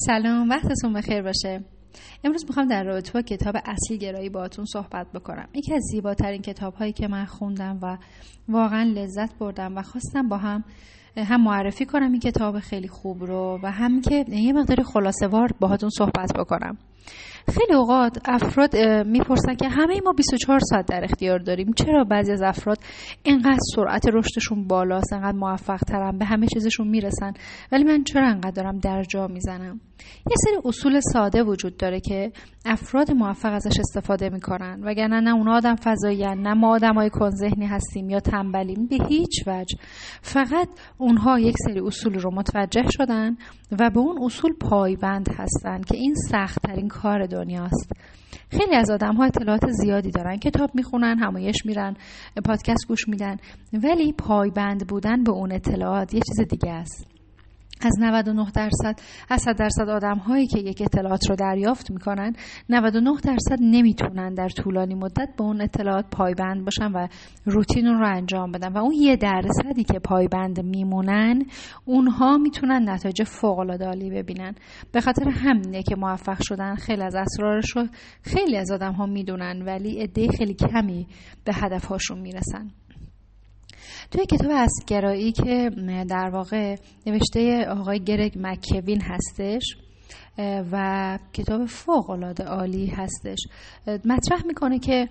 سلام وقتتون بخیر باشه. امروز می‌خوام در رابطه با کتاب اصل گرایی باهاتون صحبت بکنم. یکی از زیباترین کتاب هایی که من خوندم و واقعا لذت بردم و خواستم با هم هم معرفی کنم این کتاب خیلی خوب رو و هم که یه مقداری خلاصه وار باهاتون صحبت بکنم. خیلی اوقات افراد می‌پرسن که همه ما 24 ساعت در اختیار داریم. چرا بعضی از افراد اینقدر سرعت رشدشون بالاست اینقدر موفق ترن به همه چیزشون می‌رسن ولی من چرا انقدر دارم در جا می‌زنم؟ یه سری اصول ساده وجود داره که افراد موفق ازش استفاده می‌کنن. وگرنه نه اونا آدم فضایی نه ما آدم های کنذهنی هستیم یا تنبلیم. به هیچ وجه. فقط اونها یک سری اصول رو متوجه شدن و به اون اصول پایبند هستن که این سخت ترین کار دنیاست. خیلی از آدم ها اطلاعات زیادی دارن کتاب می‌خونن همایش میرن پادکست گوش میدن ولی پایبند بودن به اون اطلاعات یه چیز دیگه است. از 99 درصد از 100 درصد آدم هایی که یک اطلاعات رو دریافت می‌کنن 99 درصد نمی‌تونن در طولانی مدت به اون اطلاعات پایبند باشن و روتین رو انجام بدن. و اون یه درصدی که پایبند میمونن اونها می‌تونن نتایج فوق العاده ببینن. به خاطر همینه که موفق شدن خیلی از اسرارش رو خیلی از آدم ها می‌دونن ولی عده خیلی کمی به هدفهاشون می‌رسن. توی کتاب اسگرایی که در واقع نوشته آقای گرگ مکوین هستش و کتاب فوق العاده عالی هستش. مطرح می‌کنه که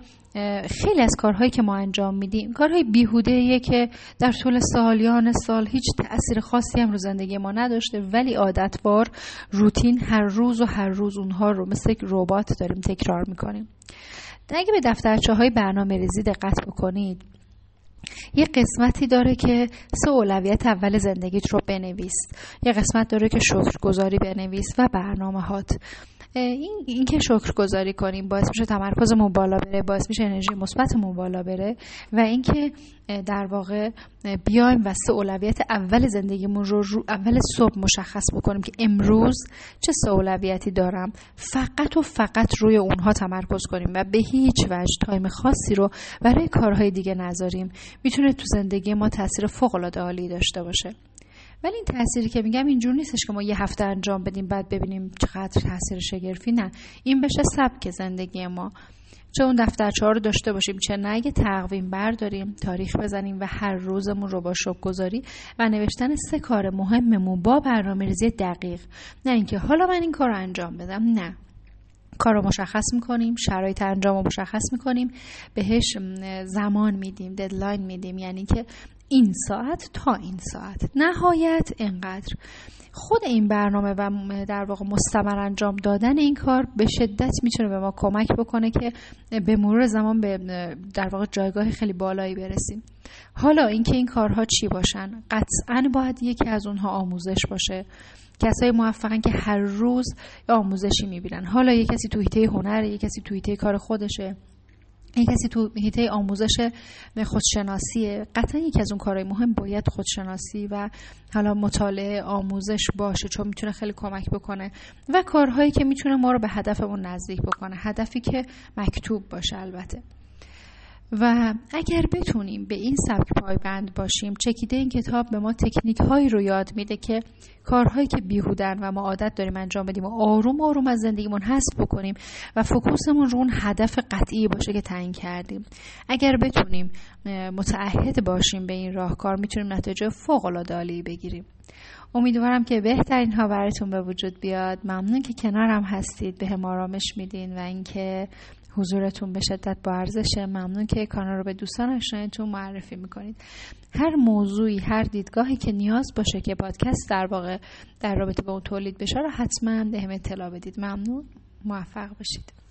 خیلی از کارهایی که ما انجام میدیم کارهای بیهوده که در طول سالیان سال هیچ تأثیر خاصی هم رو زندگی ما نداشته ولی عادتوار روتین هر روز و هر روز اونها رو مثل ربات داریم تکرار می‌کنیم. اگه به دفترچه های برنامه ریزی دقت بکنید یه قسمتی داره که سه اولویت اول زندگیت رو بنویس. یه قسمت داره که شکرگزاری بنویس و برنامه هات این اینکه شکر گذاری کنیم باعث میشه تمرکزمون بالا بره باعث میشه انرژی مثبتمون بالا بره و اینکه در واقع بیایم و سه اولویت اول زندگیمون رو, رو اول صبح مشخص بکنیم که امروز چه سه اولویتی دارم. فقط و فقط روی اونها تمرکز کنیم و به هیچ وجه تایم خاصی رو برای کارهای دیگه نذاریم. می‌تونه تو زندگی ما تاثیر فوق العاده عالی داشته باشه. ولی این تأثیری که میگم اینجور نیستش که ما یه هفته انجام بدیم بعد ببینیم چقدر تاثیر شگرفی. نه. این بشه سبک زندگی ما. چه اون دفترچه رو داشته باشیم چه نه. اگه تقویم برداریم تاریخ بزنیم و هر روزمون رو با شب گذاری و نوشتن سه کار مهممون با برنامه ریزی دقیق. نه اینکه حالا من این کار رو انجام بدم. نه. کار رو مشخص می‌کنیم شرایط انجام رو مشخص می‌کنیم بهش زمان میدیم ددلاین میدیم. یعنی که این ساعت تا این ساعت. نهایت انقدر خود این برنامه و در واقع مستمر انجام دادن این کار به شدت می‌تونه به ما کمک بکنه که به مرور زمان به در واقع جایگاه خیلی بالایی برسیم. حالا اینکه این کارها چی باشن؟ قطعا باید یکی از اونها آموزش باشه. کسای موفقن که هر روز آموزشی می‌بینن. حالا یه کسی تو هیته هنر یه کسی تو هیته کار خودشه. یک کسی تو هیته آموزش خودشناسی قطعا یکی از اون کارهای مهم باید خودشناسی و حالا مطالعه آموزش باشه چون می‌تونه خیلی کمک بکنه و کارهایی که می‌تونه ما رو به هدفمون نزدیک بکنه هدفی که مکتوب باشه البته. و اگر بتونیم به این سبک پایبند باشیم چکیده این کتاب به ما تکنیک هایی رو یاد میده که کارهایی که بیهودن و ما عادت داریم انجام بدیم و آروم آروم از زندگیمون حذف بکنیم و فکوسمون رو اون هدف قطعی باشه که تعیین کردیم. اگر بتونیم متعهد باشیم به این راهکار می‌تونیم نتیجه فوق العاده بگیریم. امیدوارم که بهترین ها براتون به وجود بیاد. ممنون که کنارم هستید. به هم آرامش میدین و اینکه حضورتون به شدت با ارزشه. ممنون که کانال رو به دوستان آشنایتون معرفی می‌کنید. هر موضوعی هر دیدگاهی که نیاز باشه که پادکست در واقع در رابطه با اون تولید بشه رو حتما به اطلاع بدید. ممنون. موفق باشید.